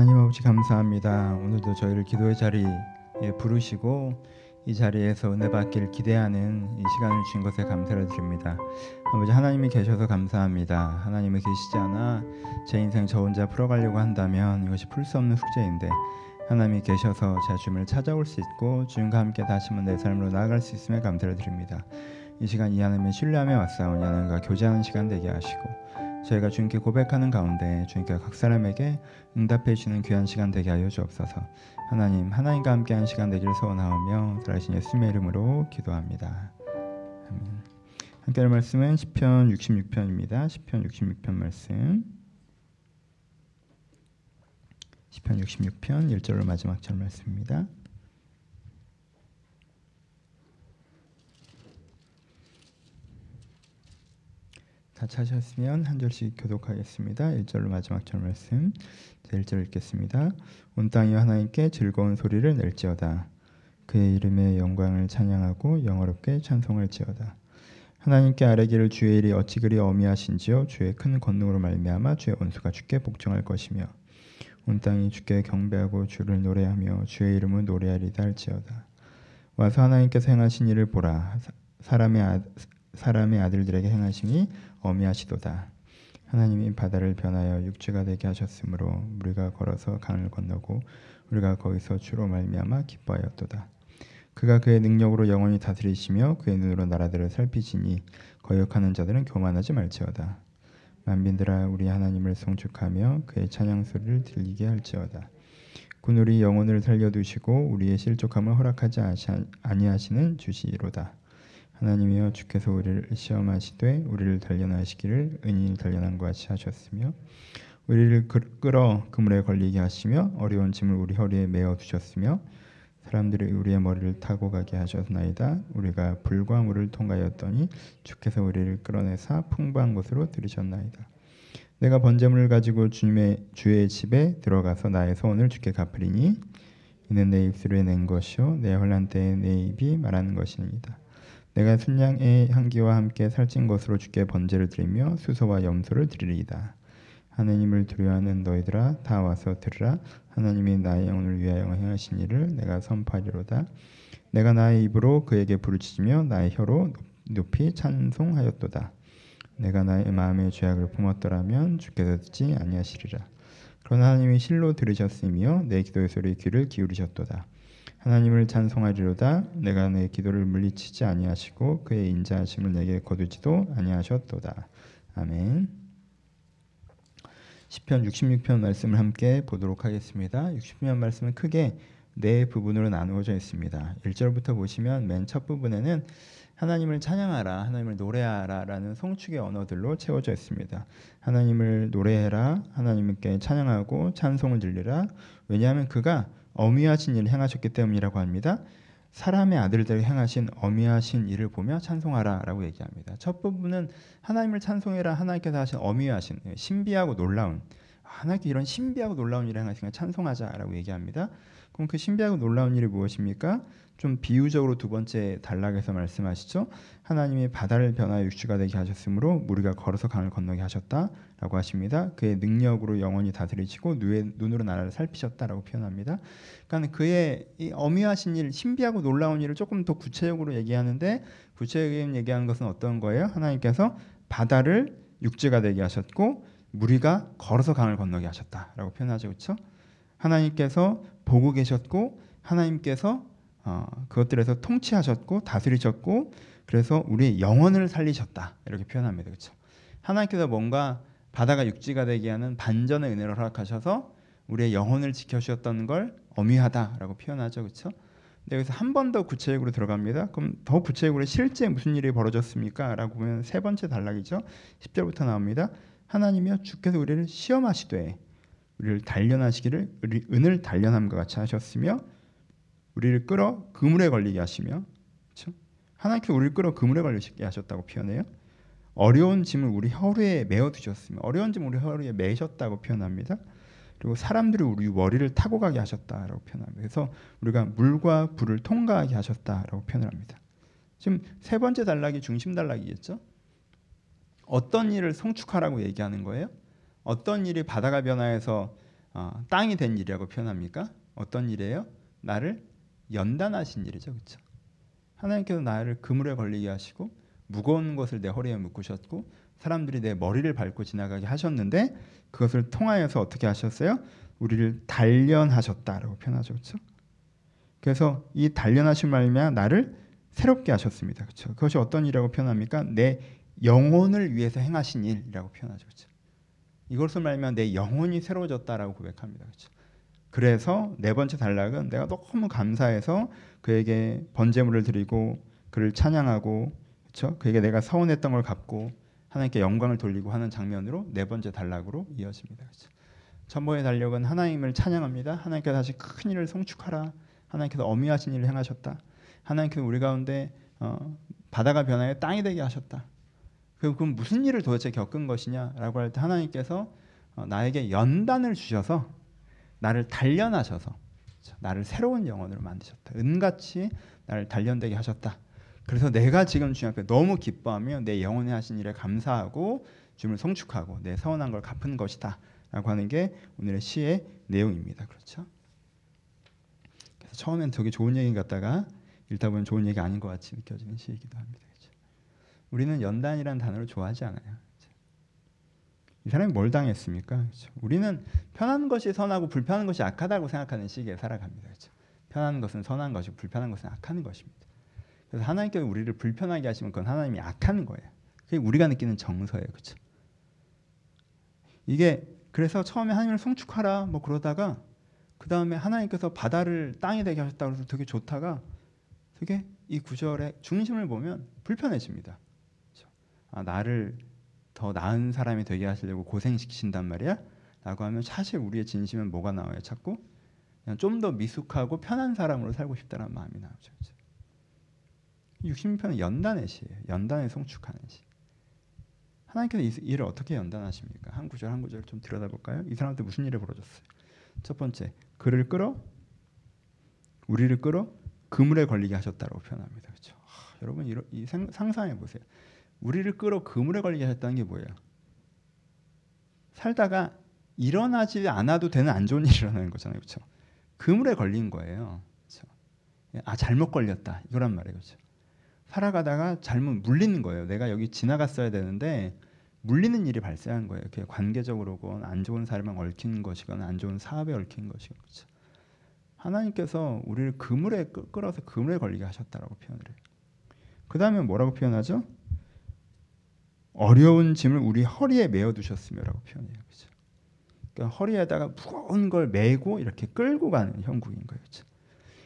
하나님 아버지 감사합니다. 오늘도 저희를 기도의 자리에 부르시고 이 자리에서 은혜 받기를 기대하는 이 시간을 주신 것에 감사를 드립니다. 아버지 하나님이 계셔서 감사합니다. 하나님이 계시지 않아 제 인생 저 혼자 풀어가려고 한다면 이것이 풀 수 없는 숙제인데 하나님이 계셔서 제 주님을 찾아올 수 있고 주님과 함께 다시 한번 내 삶으로 나아갈 수 있음에 감사를 드립니다. 이 시간 이 하나님의 신뢰하며 왔사오니 하나님과 교제하는 시간 되게 하시고 저희가 주님께 고백하는 가운데 주님께 각 사람에게 응답해 주시는 귀한 시간 되게 하여 주옵소서. 하나님 하나님과 함께하는 시간 되기를 소원하오며 살아신 예수님의 이름으로 기도합니다. 아멘. 함께 할 말씀은 시편 66편입니다. 시편 66편 말씀. 시편 66편 1절로 마지막 절 말씀입니다. 다 찾으셨으면 한 절씩 교독하겠습니다. 1절로 마지막 절 말씀. 자, 1절 읽겠습니다. 온 땅이 하나님께 즐거운 소리를 낼지어다. 그의 이름의 영광을 찬양하고 영어롭게 찬송할지어다. 하나님께 아뢰기를 주의 일이 어찌 그리 어미하신지요 주의 큰 권능으로 말미암아 주의 원수가 주께 복종할 것이며 온 땅이 주께 경배하고 주를 노래하며 주의 이름을 노래하리다 할지어다. 와서 하나님께서 행하신 일을 보라. 사람의 아, 사람의 아들들에게 행하심이 어미하시도다. 하나님이 바다를 변하여 육지가 되게 하셨으므로 우리가 걸어서 강을 건너고 우리가 거기서 주로 말미암아 기뻐하였도다. 그가 그의 능력으로 영원히 다스리시며 그의 눈으로 나라들을 살피시니 거역하는 자들은 교만하지 말지어다. 만민들아 우리 하나님을 송축하며 그의 찬양 소리를 들리게 할지어다. 군 우리 영혼을 살려두시고 우리의 실족함을 허락하지 아니하시는 주시로다. 하나님이여 주께서 우리를 시험하시되 우리를 단련하시기를 은인이 단련한 것 같이 하셨으며 우리를 끌어 그물에 걸리게 하시며 어려운 짐을 우리 허리에 메어 두셨으며 사람들이 우리의 머리를 타고 가게 하셨나이다. 우리가 불과 물을 통과하였더니 주께서 우리를 끌어내사 풍부한 곳으로 들이셨나이다. 내가 번제물을 가지고 주님의 주의 집에 들어가서 나의 소원을 주께 갚으리니 이는 내 입술에 낸 것이요 내 혼란 때에 내 입이 말하는 것입니다 내가 순양의 향기와 함께 살찐 것으로 주께 번제를 드리며 수소와 염소를 드리리이다. 하나님을 두려워하는 너희들아 다 와서 들으라. 하나님이 나의 영혼을 위하여 행하신 일을 내가 선포하리로다. 내가 나의 입으로 그에게 부르짖으며 나의 혀로 높이 찬송하였도다. 내가 나의 마음의 죄악을 품었더라면 주께서 듣지 아니하시리라. 그러나 하나님이 실로 들으셨으며 내 기도의 소리 귀를 기울이셨도다. 하나님을 찬송하리로다 내가 내 기도를 물리치지 아니하시고 그의 인자하심을 내게 거두지도 아니하셨도다. 아멘. 시편 66편 말씀을 함께 보도록 하겠습니다. 60편 말씀은 크게 네 부분으로 나누어져 있습니다. 1절부터 보시면 맨 첫 부분에는 하나님을 찬양하라, 하나님을 노래하라라는 송축의 언어들로 채워져 있습니다. 하나님을 노래해라, 하나님께 찬양하고 찬송을 들리라. 왜냐하면 그가 어미하신 일을 행하셨기 때문이라고 합니다. 사람의 아들들에게 행하신 어미하신 일을 보며 찬송하라라고 얘기합니다. 첫 부분은 하나님을 찬송해라 하나님께서 하신 어미하신 신비하고 놀라운 하나님께 이런 신비하고 놀라운 일을 행하시니까 찬송하자라고 얘기합니다. 그럼 그 신비하고 놀라운 일이 무엇입니까? 좀 비유적으로 두 번째 단락에서 말씀하시죠. 하나님이 바다를 변하여 육지가 되게 하셨으므로 우리가 걸어서 강을 건너게 하셨다라고 하십니다. 그의 능력으로 영원히 다스리시고 눈으로 나라를 살피셨다라고 표현합니다. 그러니까 그의 이 어미하신 일, 신비하고 놀라운 일을 조금 더 구체적으로 얘기하는데 구체적인 얘기하는 것은 어떤 거예요? 하나님께서 바다를 육지가 되게 하셨고 우리가 걸어서 강을 건너게 하셨다라고 표현하죠, 그렇죠? 하나님께서 보고 계셨고 하나님께서 어, 그것들에서 통치하셨고 다스리셨고 그래서 우리 영혼을 살리셨다 이렇게 표현합니다. 그렇죠? 하나님께서 뭔가 바다가 육지가 되게 하는 반전의 은혜를 허락하셔서 우리의 영혼을 지켜주셨던 걸 어미하다라고 표현하죠. 그렇죠? 근데 여기서 한 번 더 구체적으로 들어갑니다. 그럼 더 구체적으로 실제 무슨 일이 벌어졌습니까? 라고 보면 세 번째 단락이죠. 10절부터 나옵니다. 하나님이여 주께서 우리를 시험하시되 우리를 단련하시기를 우리 은을 단련함과 같이 하셨으며 우리를 끌어 그물에 걸리게 하시며 그렇죠? 하나님께서 우리를 끌어 그물에 걸리게 하셨다고 표현해요. 어려운 짐을 우리 허리에 메어 두셨으며 어려운 짐을 우리 허리에 매셨다고 표현합니다. 그리고 사람들이 우리 머리를 타고 가게 하셨다라고 표현합니다. 그래서 우리가 물과 불을 통과하게 하셨다라고 표현을 합니다. 지금 세 번째 단락이 중심 단락이겠죠? 어떤 일을 성축하라고 얘기하는 거예요? 어떤 일이 바다가 변화해서 어, 땅이 된 일이라고 표현합니까? 어떤 일이에요? 나를 연단하신 일이죠, 그렇죠? 하나님께서 나를 그물에 걸리게 하시고 무거운 것을 내 허리에 묶으셨고 사람들이 내 머리를 밟고 지나가게 하셨는데 그것을 통하여서 어떻게 하셨어요? 우리를 단련하셨다라고 표현하죠, 그렇죠? 그래서 이 단련하신 말이면 나를 새롭게 하셨습니다, 그렇죠? 그것이 어떤 일이라고 표현합니까? 내 영혼을 위해서 행하신 일이라고 표현하죠, 그렇죠? 이것을 말하면 내 영혼이 새로워졌다라고 고백합니다, 그렇죠? 그래서 네 번째 단락은 내가 너무 감사해서 그에게 번제물을 드리고 그를 찬양하고 그렇죠? 그에게 내가 서운했던 걸 갚고 하나님께 영광을 돌리고 하는 장면으로 네 번째 단락으로 이어집니다. 그렇죠? 첫 번째 단락은 하나님을 찬양합니다. 하나님께서 다시 큰 일을 성축하라. 하나님께서 어미하신 일을 행하셨다. 하나님께서 우리 가운데 어, 바다가 변하여 땅이 되게 하셨다. 그럼 그 무슨 일을 도대체 겪은 것이냐라고 할 때 하나님께서 어, 나에게 연단을 주셔서 나를 단련하셔서 나를 새로운 영혼으로 만드셨다. 은같이 나를 단련되게 하셨다. 그래서 내가 지금 주님 앞에 너무 기뻐하며 내 영혼에 하신 일에 감사하고 주님을 성축하고 내 서운한 걸 갚은 것이다라고 하는 게 오늘의 시의 내용입니다. 그렇죠? 그래서 처음엔 되게 좋은 얘기 같다가 읽다 보면 좋은 얘기 아닌 것 같이 느껴지는 시이기도 합니다. 그렇죠? 우리는 연단이라는 단어를 좋아하지 않아요. 이 사람이 뭘 당했습니까? 그렇죠? 우리는 편한 것이 선하고 불편한 것이 악하다고 생각하는 시기에 살아갑니다. 그렇죠? 편한 것은 선한 것이고 불편한 것은 악한 것입니다. 그래서 하나님께서 우리를 불편하게 하시면 그건 하나님이 악한 거예요. 그게 우리가 느끼는 정서예요. 그렇죠? 이게 그래서 처음에 하나님을 성축하라 뭐 그러다가 그 다음에 하나님께서 바다를 땅이 되게 하셨다고 해서 되게 좋다가 되게 이 구절의 중심을 보면 불편해집니다. 아, 나를 더 나은 사람이 되게 하시려고 고생시키신단 말이야? 라고 하면 사실 우리의 진심은 뭐가 나와요? 자꾸 좀더 미숙하고 편한 사람으로 살고 싶다는 마음이 나오죠. 60편은 연단의 시예요. 연단에 성축하는 시. 하나님께서 이 일을 어떻게 연단하십니까? 한 구절 한 구절 좀 들여다볼까요? 이 사람한테 무슨 일을 벌어졌어요? 첫 번째, 그를 끌어 우리를 끌어 그물에 걸리게 하셨다고 표현합니다. 그렇죠? 하, 여러분 이러, 이 상상해 보세요. 우리를 끌어 그물에 걸리게 하셨다는 게 뭐예요? 살다가 일어나지 않아도 되는 안 좋은 일이 일어나는 거잖아요. 그렇죠? 그물에 걸린 거예요. 그렇죠? 아 잘못 걸렸다. 이거란 말이에요. 그렇죠? 살아가다가 잘못 물리는 거예요. 내가 여기 지나갔어야 되는데 물리는 일이 발생한 거예요. 그게 관계적으로건 안 좋은 사람에 얽힌 것이거나 안 좋은 사업에 얽힌 것이거나 그렇죠? 하나님께서 우리를 그물에 끌어서 그물에 걸리게 하셨다라고 표현을 해요. 그 다음에 뭐라고 표현하죠? 어려운 짐을 우리 허리에 메어 두셨으며라고 표현해요. 그렇죠? 그러니까 허리에다가 무거운 걸 메고 이렇게 끌고 가는 형국인 거예요. 그렇죠?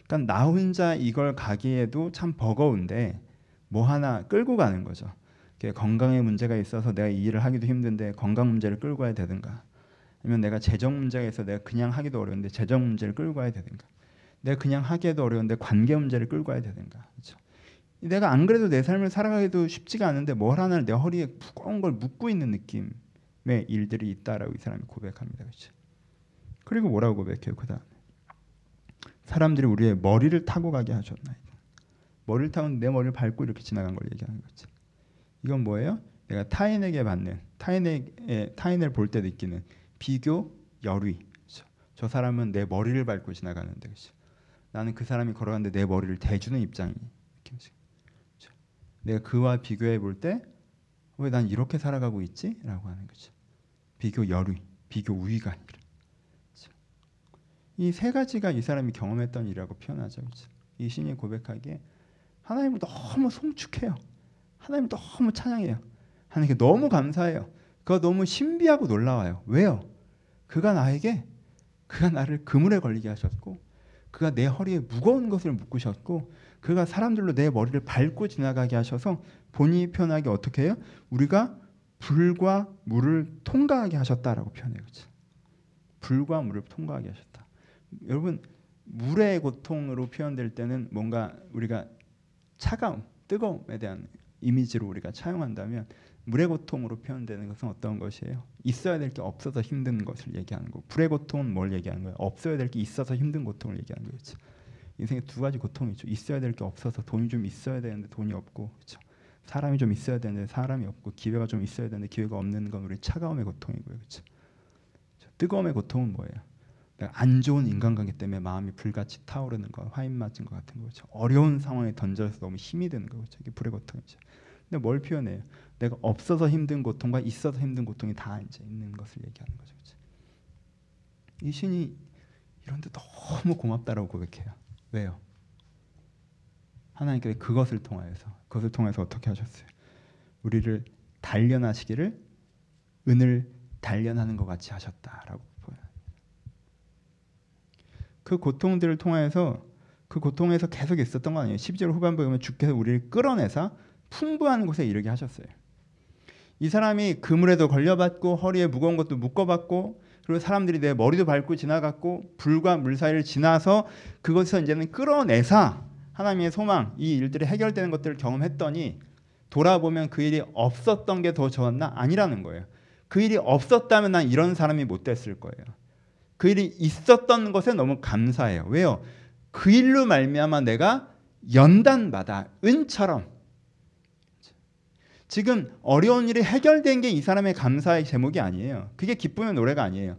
그러니까 나 혼자 이걸 가기에도 참 버거운데 뭐 하나 끌고 가는 거죠. 건강에 문제가 있어서 내가 이 일을 하기도 힘든데 건강 문제를 끌고 가야 되든가 아니면 내가 재정 문제가 있어 내가 그냥 하기도 어려운데 재정 문제를 끌고 가야 되든가 내가 그냥 하기에도 어려운데 관계 문제를 끌고 가야 되든가 그렇죠? 내가 안 그래도 내 삶을 살아가기도 쉽지가 않은데 뭘 하나 내 허리에 무거운 걸 묶고 있는 느낌의 일들이 있다라고 이 사람이 고백합니다. 그렇죠? 그리고 뭐라고 고백해요? 그다음 사람들이 우리의 머리를 타고 가게 하셨나이다. 머리를 타고 내 머리를 밟고 이렇게 지나간 걸 얘기하는 거지. 이건 뭐예요? 내가 타인에게 받는 타인의 타인을 볼 때 느끼는 비교, 열의. 그렇죠? 저 사람은 내 머리를 밟고 지나가는데 그렇죠? 나는 그 사람이 걸어가는데 내 머리를 대주는 입장이 내가 그와 비교해 볼 때 왜 난 이렇게 살아가고 있지? 라고 하는 거죠. 비교 열의, 비교 우위가 아니라. 이 세 가지가 이 사람이 경험했던 일이라고 표현하죠. 그렇죠? 이 신이 고백하기에 하나님을 너무 송축해요. 하나님 너무 찬양해요. 하나님께 너무 감사해요. 그가 너무 신비하고 놀라워요. 왜요? 그가 나에게 그가 나를 그물에 걸리게 하셨고 그가 내 허리에 무거운 것을 묶으셨고 그가 사람들로 내 머리를 밟고 지나가게 하셔서 본인이 표현하기 어떻게 해요? 우리가 불과 물을 통과하게 하셨다라고 표현해요. 그렇죠? 불과 물을 통과하게 하셨다. 여러분 물의 고통으로 표현될 때는 뭔가 우리가 차가움, 뜨거움에 대한 이미지로 우리가 차용한다면 물의 고통으로 표현되는 것은 어떤 것이에요? 있어야 될 게 없어서 힘든 것을 얘기하는 거고 불의 고통은 뭘 얘기하는 거예요? 없어야 될 게 있어서 힘든 고통을 얘기하는 거죠. 인생에 두 가지 고통이 있죠. 있어야 될 게 없어서 돈이 좀 있어야 되는데 돈이 없고 그렇죠. 사람이 좀 있어야 되는데 사람이 없고 기회가 좀 있어야 되는데 기회가 없는 건 우리 차가움의 고통이고요. 그렇죠. 뜨거움의 고통은 뭐예요? 안 좋은 인간관계 때문에 마음이 불같이 타오르는 거, 화인 맞은 것 같은 거죠. 어려운 상황에 던져서 너무 힘이 드는 거죠. 이게 불의 고통이죠. 근데 뭘 표현해요? 내가 없어서 힘든 고통과 있어서 힘든 고통이 다 이제 있는 것을 얘기하는 거죠. 그렇죠? 이 신이 이런데 너무 고맙다라고 고백해요. 왜요? 하나님께서 그것을 통하여서 그것을 통해서 어떻게 하셨어요? 우리를 단련하시기를 은을 단련하는 것 같이 하셨다라고 보여요. 그 고통들을 통해서 그 고통에서 계속 있었던 거 아니에요. 12절 후반부에 보면 주께서 우리를 끌어내서 풍부한 곳에 이르게 하셨어요. 이 사람이 그물에도 걸려받고 허리에 무거운 것도 묶어받고 그리고 사람들이 내 머리도 밟고 지나갔고 불과 물 사이를 지나서 그것에서 이제는 끌어내사 하나님의 소망 이 일들이 해결되는 것들을 경험했더니 돌아보면 그 일이 없었던 게 더 좋았나 아니라는 거예요. 그 일이 없었다면 난 이런 사람이 못 됐을 거예요. 그 일이 있었던 것에 너무 감사해요. 왜요? 그 일로 말미암아 내가 연단받아 은처럼 지금 어려운 일이 해결된 게 이 사람의 감사의 제목이 아니에요. 그게 기쁨의 노래가 아니에요.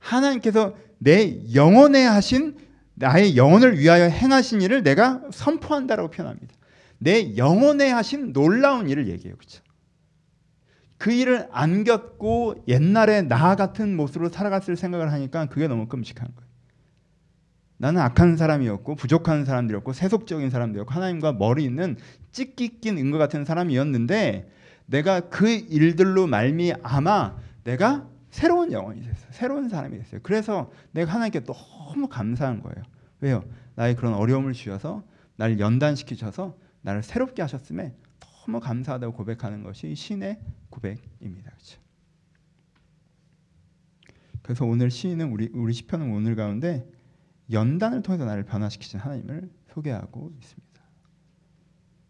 하나님께서 내 영혼에 하신 나의 영혼을 위하여 행하신 일을 내가 선포한다라고 표현합니다. 내 영혼에 하신 놀라운 일을 얘기해요. 그렇죠? 그 일을 안겼고 옛날에 나 같은 모습으로 살아갔을 생각을 하니까 그게 너무 끔찍한 거예요. 나는 악한 사람이었고 부족한 사람들이었고 세속적인 사람들이었고 하나님과 머리 있는 찢기 낀 은거 같은 사람이었는데 내가 그 일들로 말미암아 내가 새로운 영혼이 됐어요. 새로운 사람이 됐어요. 그래서 내가 하나님께 너무 감사한 거예요. 왜요? 나의 그런 어려움을 주셔서 나를 연단시키셔서 나를 새롭게 하셨음에 너무 감사하다고 고백하는 것이 신의 고백입니다. 그렇죠? 그래서 오늘 시인은 우리 우리 시편은 오늘 가운데 연단을 통해서 나를 변화시키신 하나님을 소개하고 있습니다.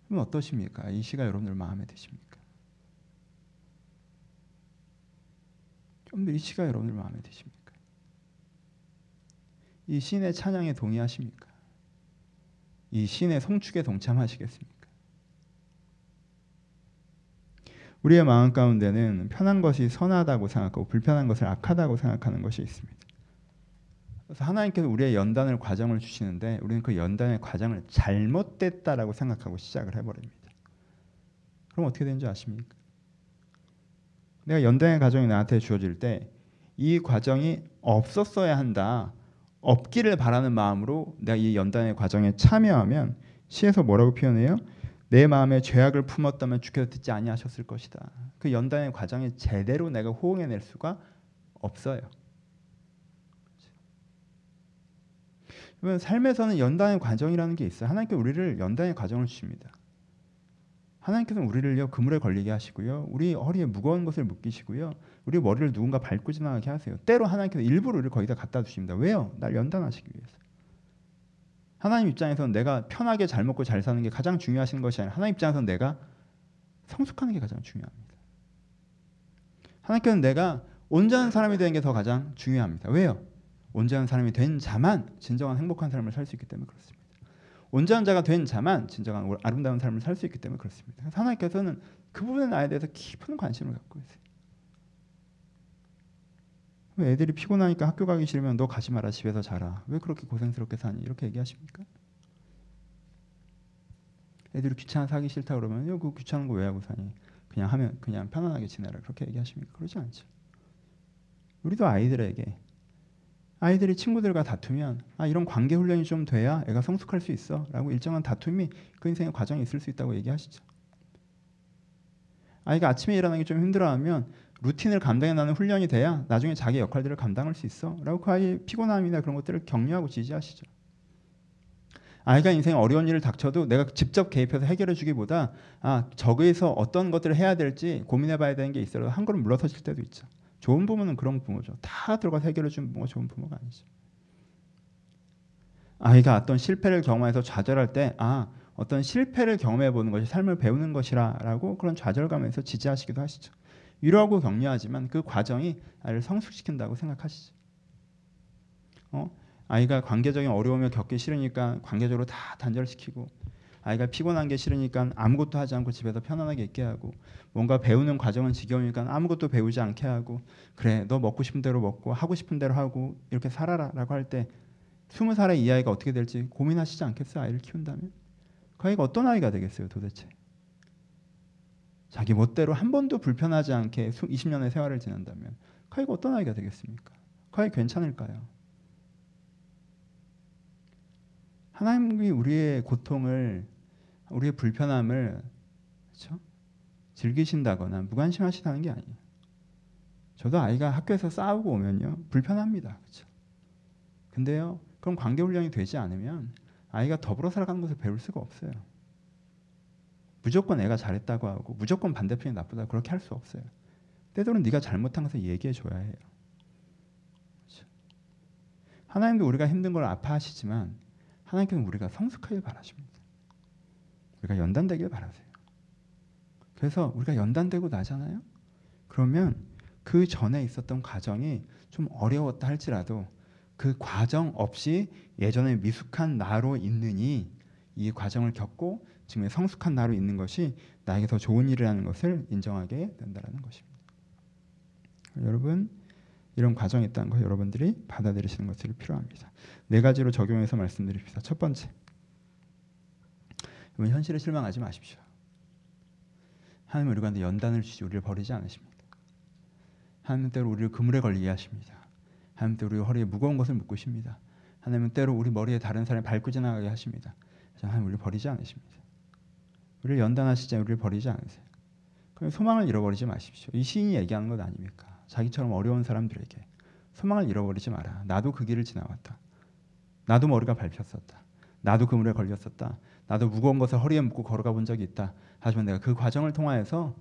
그럼 어떠십니까? 이 시가 여러분들 마음에 드십니까? 좀 더 이 시가 여러분들 마음에 드십니까? 이 신의 찬양에 동의하십니까? 이 신의 송축에 동참하시겠습니까? 우리의 마음 가운데는 편한 것이 선하다고 생각하고 불편한 것을 악하다고 생각하는 것이 있습니다. 그래서 하나님께서 우리의 연단을 과정을 주시는데 우리는 그 연단의 과정을 잘못됐다라고 생각하고 시작을 해버립니다. 그럼 어떻게 되는지 아십니까? 내가 연단의 과정이 나한테 주어질 때 이 과정이 없었어야 한다. 없기를 바라는 마음으로 내가 이 연단의 과정에 참여하면 시에서 뭐라고 표현해요? 내 마음에 죄악을 품었다면 주께서 듣지 아니하셨을 것이다. 그 연단의 과정에 제대로 내가 호응해낼 수가 없어요. 그러면 삶에서는 연단의 과정이라는 게 있어요. 하나님께 우리를 연단의 과정을 주십니다. 하나님께서는 우리를요 그물에 걸리게 하시고요, 우리 허리에 무거운 것을 묶이시고요, 우리 머리를 누군가 밟고 지나가게 하세요. 때로 하나님께서 일부러 우리를 거기다 갖다 주십니다. 왜요? 날 연단하시기 위해서. 하나님 입장에서는 내가 편하게 잘 먹고 잘 사는 게 가장 중요하신 것이 아니라 하나님 입장에서는 내가 성숙하는 게 가장 중요합니다. 하나님께서는 내가 온전한 사람이 되는 게 더 가장 중요합니다. 왜요? 온전한 사람이 된 자만 진정한 행복한 삶을 살 수 있기 때문에 그렇습니다. 온전한 자가 된 자만 진정한 아름다운 삶을 살 수 있기 때문에 그렇습니다. 하나님께서는 그 부분의 나에 대해서 깊은 관심을 갖고 있어요. 애들이 피곤하니까 학교 가기 싫으면 너 가지 마라 집에서 자라. 왜 그렇게 고생스럽게 사니? 이렇게 얘기하십니까? 애들이 귀찮아서 하기 싫다 그러면 그 귀찮은 거 왜 하고 사니? 그냥 하면 그냥 편안하게 지내라. 그렇게 얘기하십니까? 그러지 않죠. 우리도 아이들에게 아이들이 친구들과 다투면 아 이런 관계 훈련이 좀 돼야 애가 성숙할 수 있어라고 일정한 다툼이 그 인생의 과정에 있을 수 있다고 얘기하시죠. 아이가 아침에 일어나기 좀 힘들어하면 루틴을 감당해 나는 훈련이 돼야 나중에 자기 역할들을 감당할 수 있어라고 그 아이의 피곤함이나 그런 것들을 격려하고 지지하시죠. 아이가 인생에 어려운 일을 닥쳐도 내가 직접 개입해서 해결해 주기보다 아 저기에서 어떤 것들을 해야 될지 고민해 봐야 되는 게 있어도 한 걸음 물러서실 때도 있죠. 좋은 부모는 그런 부모죠. 다 들어가서 해결해 주는 부모가 좋은 부모가 아니죠. 아이가 어떤 실패를 경험해서 좌절할 때, 아, 어떤 실패를 경험해 보는 것이 삶을 배우는 것이라라고 그런 좌절감에서 지지하시기도 하시죠. 위로하고 격려하지만 그 과정이 아이를 성숙시킨다고 생각하시죠. 어? 아이가 관계적인 어려움을 겪기 싫으니까 관계적으로 다 단절시키고 아이가 피곤한 게 싫으니까 아무것도 하지 않고 집에서 편안하게 있게 하고 뭔가 배우는 과정은 지겨우니까 아무것도 배우지 않게 하고 그래 너 먹고 싶은 대로 먹고 하고 싶은 대로 하고 이렇게 살아라라고 할 때 스무 살의 이 아이가 어떻게 될지 고민하시지 않겠어요 아이를 키운다면? 그 아이가 어떤 아이가 되겠어요 도대체? 자기 멋대로 한 번도 불편하지 않게 20년의 세월을 지낸다면 그 아이가 어떤 아이가 되겠습니까? 그 아이 괜찮을까요 하나님이 우리의 고통을 우리의 불편함을 그렇죠? 즐기신다거나 무관심하시다는 게 아니에요. 저도 아이가 학교에서 싸우고 오면요 불편합니다. 그렇죠? 근데요 그럼 관계 훈련이 되지 않으면 아이가 더불어 살아가는 것을 배울 수가 없어요. 무조건 애가 잘했다고 하고 무조건 반대편이 나쁘다 그렇게 할 수 없어요. 때로는 네가 잘못한 것을 얘기해 줘야 해요. 그렇죠? 하나님도 우리가 힘든 걸 아파하시지만 하나님께서 우리가 성숙하길 바라십니다. 우리가 연단되길 바라세요. 그래서 우리가 연단되고 나잖아요. 그러면 그 전에 있었던 과정이 좀 어려웠다 할지라도 그 과정 없이 예전에 미숙한 나로 있느니 이 과정을 겪고 지금의 성숙한 나로 있는 것이 나에게 더 좋은 일이라는 것을 인정하게 된다는 것입니다. 여러분 이런 과정이 있다는 거 여러분들이 받아들이시는 것이 필요합니다. 네 가지로 적용해서 말씀드립니다. 첫 번째, 여러분 현실에 실망하지 마십시오. 하나님은 우리가 연단을 주시 우리를 버리지 않으십니다. 하나님은 때로 우리를 그물에 걸리게 하십니다. 하나님은 때로 우리 허리에 무거운 것을 묶으십니다. 하나님은 때로 우리 머리에 다른 사람을 밟고 지나가게 하십니다. 하나님 우리를 버리지 않으십니다. 우리를 연단하시지 우리를 버리지 않으세요. 그럼 소망을 잃어버리지 마십시오. 이 시인이 얘기하는 것 아닙니까? 자기처럼 어려운 사람들에게 소망을 잃어버리지 마라. 나도 그 길을 지나왔다. 나도 머리가 밟혔었다. 나도 그물에 걸렸었다. 나도 무거운 것을 허리에 묶고 걸어가 본 적이 있다. 하지만 내가 그 과정을 통하여서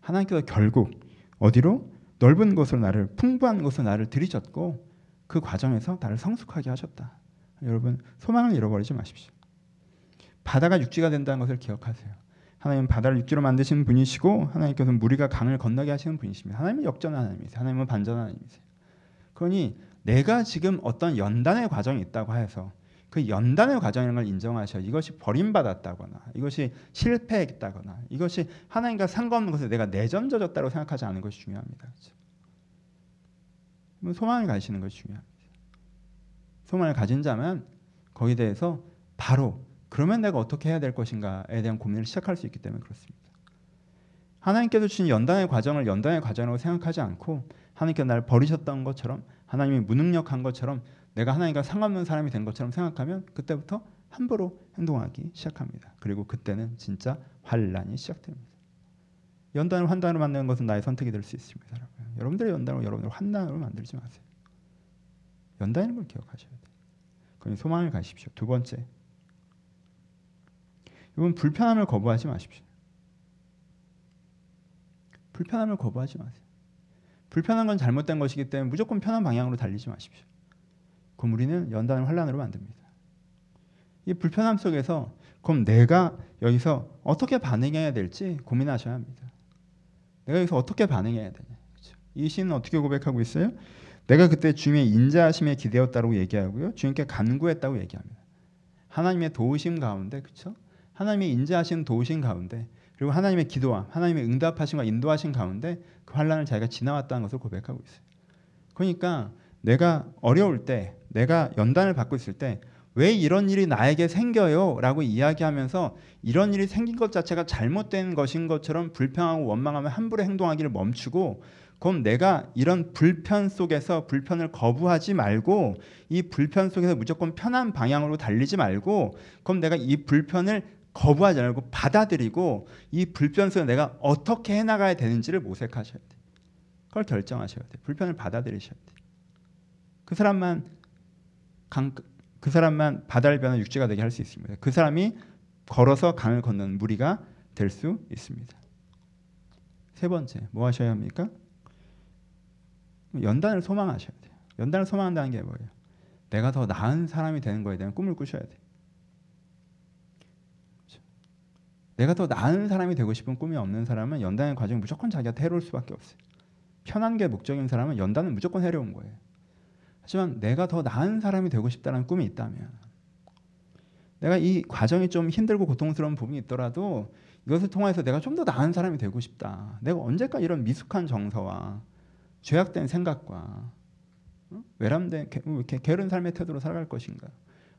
하나님께서 결국 어디로 넓은 곳으로 나를 풍부한 곳으로 나를 들이셨고 그 과정에서 나를 성숙하게 하셨다. 여러분 소망을 잃어버리지 마십시오. 바다가 육지가 된다는 것을 기억하세요. 하나님은 바다를 육지로 만드신 분이시고 하나님께서는 무리가 강을 건너게 하시는 분이십니다. 하나님은 역전 하나님이세요. 하나님은 반전 하나님이세요. 그러니 내가 지금 어떤 연단의 과정이 있다고 해서 그 연단의 과정이라는 걸 인정하셔. 이것이 버림받았다거나 이것이 실패했다거나 이것이 하나님과 상관없는 것을 내가 내전져졌다고 생각하지 않는 것이 중요합니다. 그렇죠? 소망을 가지시는 것이 중요합니다. 소망을 가진 자면 거기에 대해서 바로 그러면 내가 어떻게 해야 될 것인가에 대한 고민을 시작할 수 있기 때문에 그렇습니다. 하나님께서 주신 연단의 과정을 연단의 과정으로 생각하지 않고 하나님께서 나를 버리셨던 것처럼 하나님이 무능력한 것처럼 내가 하나님과 상관없는 사람이 된 것처럼 생각하면 그때부터 함부로 행동하기 시작합니다. 그리고 그때는 진짜 환란이 시작됩니다. 연단을 환단으로 만드는 것은 나의 선택이 될 수 있습니다. 여러분. 여러분들의 연단을 여러분들 환난으로 만들지 마세요. 연단인 걸 기억하셔야 돼요. 그럼 소망을 가십시오. 두 번째, 여러분 불편함을 거부하지 마십시오. 불편함을 거부하지 마세요. 불편한 건 잘못된 것이기 때문에 무조건 편한 방향으로 달리지 마십시오. 그럼 우리는 연단을 환란으로 만듭니다. 이 불편함 속에서 그럼 내가 여기서 어떻게 반응해야 될지 고민하셔야 합니다. 내가 여기서 어떻게 반응해야 되냐. 그렇죠? 이 시는 어떻게 고백하고 있어요? 내가 그때 주님의 인자하심에 기대었다고 얘기하고요. 주님께 간구했다고 얘기합니다. 하나님의 도우심 가운데 그렇죠? 하나님의 인자하신 도우신 가운데 그리고 하나님의 기도와 하나님의 응답하심과 인도하신 가운데 그 환란을 자기가 지나왔다는 것을 고백하고 있어요. 그러니까 내가 어려울 때, 내가 연단을 받고 있을 때 왜 이런 일이 나에게 생겨요? 라고 이야기하면서 이런 일이 생긴 것 자체가 잘못된 것인 것처럼 불평하고 원망하며 함부로 행동하기를 멈추고 그럼 내가 이런 불편 속에서 불편을 거부하지 말고 이 불편 속에서 무조건 편한 방향으로 달리지 말고 그럼 내가 이 불편을 거부하지 말고 받아들이고 이 불편 속에 내가 어떻게 해나가야 되는지를 모색하셔야 돼요. 그걸 결정하셔야 돼요. 불편을 받아들이셔야 돼요. 그 사람만 강, 그 사람만 바다를 변한 육지가 되게 할 수 있습니다. 그 사람이 걸어서 강을 건너는 무리가 될 수 있습니다. 세 번째, 뭐 하셔야 합니까? 연단을 소망하셔야 돼요. 연단을 소망한다는 게 뭐예요? 내가 더 나은 사람이 되는 거에 대한 꿈을 꾸셔야 돼요. 내가 더 나은 사람이 되고 싶은 꿈이 없는 사람은 연단의 과정이 무조건 자기가 해로울 수밖에 없어요. 편한 게 목적인 사람은 연단은 무조건 해로운 거예요. 하지만 내가 더 나은 사람이 되고 싶다는 꿈이 있다면 내가 이 과정이 좀 힘들고 고통스러운 부분이 있더라도 이것을 통해서 내가 좀 더 나은 사람이 되고 싶다. 내가 언제까 이런 미숙한 정서와 죄악된 생각과 어? 외람된 게, 이렇게 게으른 삶의 태도로 살아갈 것인가?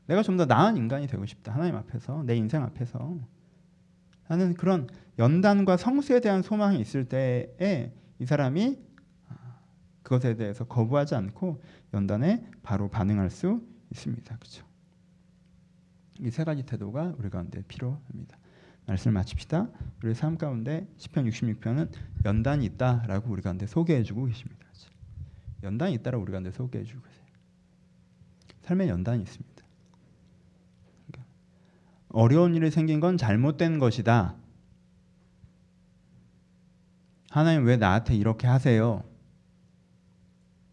내가 좀 더 나은 인간이 되고 싶다. 하나님 앞에서 내 인생 앞에서 하는 그런 연단과 성수에 대한 소망이 있을 때에 이 사람이 그것에 대해서 거부하지 않고 연단에 바로 반응할 수 있습니다. 그렇죠? 이 세 가지 태도가 우리 가운데 필요합니다. 말씀을 마칩시다. 우리 삶 가운데 시편 66편은 연단이 있다라고 우리 가운데 소개해주고 계십니다. 그렇죠? 연단이 있다라고 우리 가운데 소개해주고 계세요. 삶에 연단이 있습니다. 어려운 일이 생긴 건 잘못된 것이다. 하나님 왜 나한테 이렇게 하세요?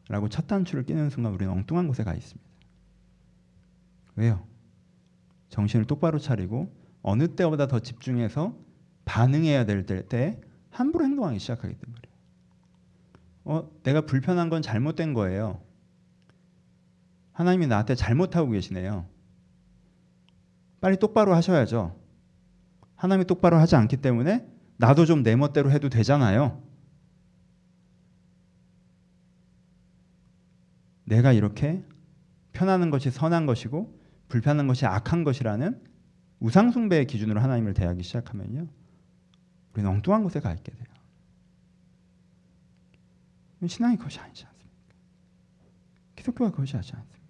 라고 첫 단추를 끼는 순간 우리는 엉뚱한 곳에 가 있습니다. 왜요? 정신을 똑바로 차리고 어느 때보다 더 집중해서 반응해야 될 때 함부로 행동하기 시작하기 때문에 어, 내가 불편한 건 잘못된 거예요. 하나님이 나한테 잘못하고 계시네요. 빨리 똑바로 하셔야죠. 하나님이 똑바로 하지 않기 때문에 나도 좀 내 멋대로 해도 되잖아요. 내가 이렇게 편하는 것이 선한 것이고 불편한 것이 악한 것이라는 우상숭배의 기준으로 하나님을 대하기 시작하면요. 우리는 엉뚱한 곳에 가 있게 돼요. 신앙이 그것이 아니지 않습니까? 기독교가 그것이 아니지 않습니까?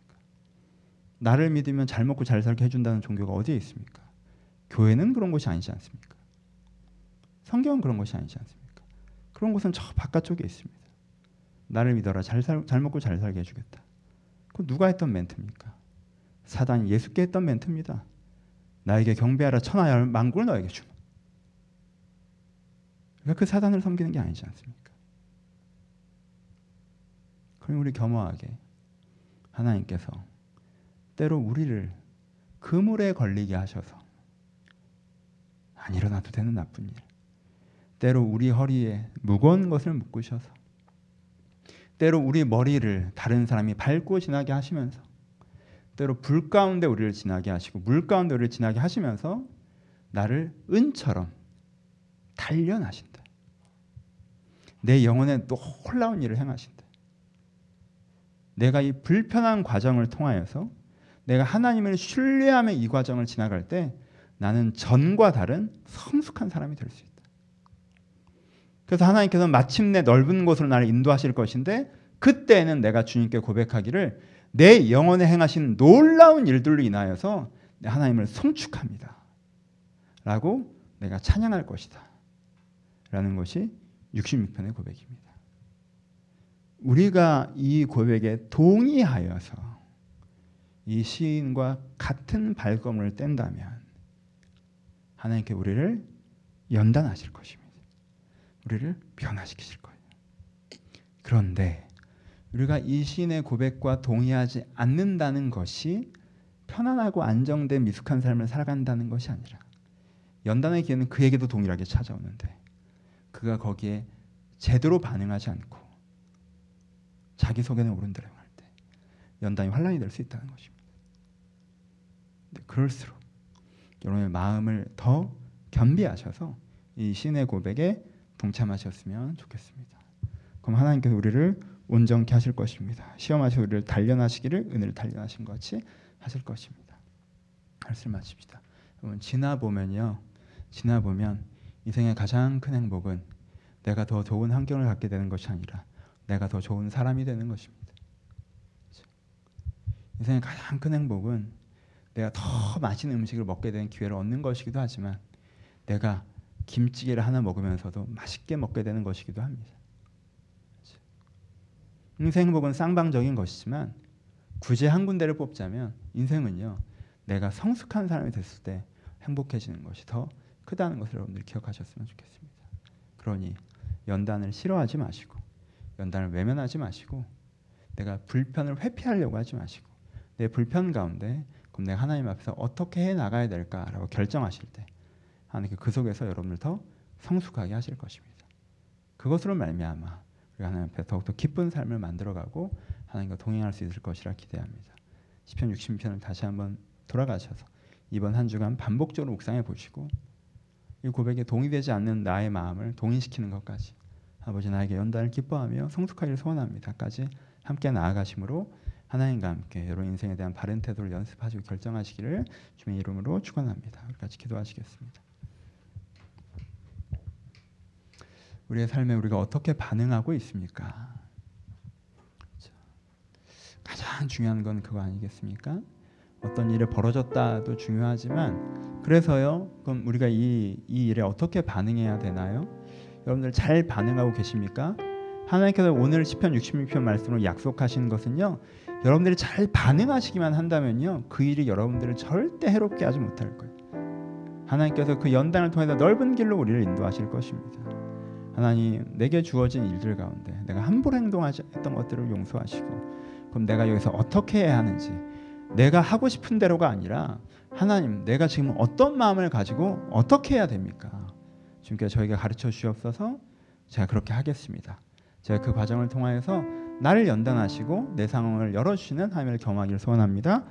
나를 믿으면 잘 먹고 잘 살게 해준다는 종교가 어디에 있습니까? 교회는 그런 곳이 아니지 않습니까? 성경은 그런 것이 아니지 않습니까? 그런 곳은 저 바깥쪽에 있습니다. 나를 믿어라. 잘, 살, 잘 먹고 잘 살게 해주겠다. 그 누가 했던 멘트입니까? 사단이 예수께 했던 멘트입니다. 나에게 경배하라 천하야 만국을 너에게 주마. 그러니까 그 사단을 섬기는 게 아니지 않습니까? 그럼 우리 겸허하게 하나님께서 때로 우리를 그물에 걸리게 하셔서 안 일어나도 되는 나쁜 일 때로 우리 허리에 무거운 것을 묶으셔서 때로 우리 머리를 다른 사람이 밟고 지나게 하시면서 때로 불 가운데 우리를 지나게 하시고 물 가운데 우리를 지나게 하시면서 나를 은처럼 단련하신다. 내 영혼에 놀라운 일을 행하신다. 내가 이 불편한 과정을 통하여서 내가 하나님을 신뢰하며 이 과정을 지나갈 때 나는 전과 다른 성숙한 사람이 될 수 있다. 그래서 하나님께서 마침내 넓은 곳으로 나를 인도하실 것인데 그때는 내가 주님께 고백하기를 내 영혼에 행하신 놀라운 일들로 인하여서 하나님을 송축합니다. 라고 내가 찬양할 것이다. 라는 것이 66편의 고백입니다. 우리가 이 고백에 동의하여서 이 시인과 같은 발걸음을 뗀다면 하나님께 우리를 연단하실 것입니다. 우리를 변화시키실 거예요. 그런데 우리가 이 시인의 고백과 동의하지 않는다는 것이 편안하고 안정된 미숙한 삶을 살아간다는 것이 아니라 연단의 기회는 그에게도 동일하게 찾아오는데 그가 거기에 제대로 반응하지 않고 자기 속에는 옳은 대로 연단이 환란이 될 수 있다는 것입니다. 그럴수록 여러분의 마음을 더 겸비하셔서 이 신의 고백에 동참하셨으면 좋겠습니다. 그럼 하나님께서 우리를 온전케 하실 것입니다. 시험하시 우리를 단련하시기를 은혜를 단련하신 것 같이 하실 것입니다. 말씀 마칩시다. 여러분 지나 보면요, 지나 보면 인생의 가장 큰 행복은 내가 더 좋은 환경을 갖게 되는 것이 아니라 내가 더 좋은 사람이 되는 것입니다. 인생의 가장 큰 행복은 내가 더 맛있는 음식을 먹게 되는 기회를 얻는 것이기도 하지만 내가 김찌개를 하나 먹으면서도 맛있게 먹게 되는 것이기도 합니다. 인생 행복은 쌍방적인 것이지만 굳이 한 군데를 뽑자면 인생은요. 내가 성숙한 사람이 됐을 때 행복해지는 것이 더 크다는 것을 여러분들 기억하셨으면 좋겠습니다. 그러니 연단을 싫어하지 마시고 연단을 외면하지 마시고 내가 불편을 회피하려고 하지 마시고 내 불편 가운데 그럼 내가 하나님 앞에서 어떻게 해 나가야 될까라고 결정하실 때 하나님께 그 속에서 여러분을 더 성숙하게 하실 것입니다. 그것으로 말미암아 우리가 하나님 앞에 더욱더 기쁜 삶을 만들어가고 하나님과 동행할 수 있을 것이라 기대합니다. 시편 60편을 다시 한번 돌아가셔서 이번 한 주간 반복적으로 묵상해 보시고 이 고백에 동의되지 않는 나의 마음을 동의시키는 것까지 아버지 나에게 연단을 기뻐하며 성숙하기를 소원합니다까지 함께 나아가심으로 하나님과 함께 여러분 인생에 대한 바른 태도를 연습하시고 결정하시기를 주님의 이름으로 축원합니다. 같이 기도하시겠습니다. 우리의 삶에 우리가 어떻게 반응하고 있습니까? 그렇죠. 가장 중요한 건 그거 아니겠습니까? 어떤 일이 벌어졌다도 중요하지만 그래서요. 그럼 우리가 이, 이 일에 어떻게 반응해야 되나요? 여러분들 잘 반응하고 계십니까? 하나님께서 오늘 시편 66편 말씀으로 약속하신 것은요. 여러분들이 잘 반응하시기만 한다면요. 그 일이 여러분들을 절대 해롭게 하지 못할 거예요. 하나님께서 그 연단을 통해서 넓은 길로 우리를 인도하실 것입니다. 하나님 내게 주어진 일들 가운데 내가 함부로 행동했던 것들을 용서하시고 그럼 내가 여기서 어떻게 해야 하는지 내가 하고 싶은 대로가 아니라 하나님 내가 지금 어떤 마음을 가지고 어떻게 해야 됩니까? 주님께서 저에게 가르쳐 주시옵소서 제가 그렇게 하겠습니다. 제가 그 과정을 통하여서 나를 연단하시고 내 상황을 열어주시는 하나님을 경험하기를 소원합니다.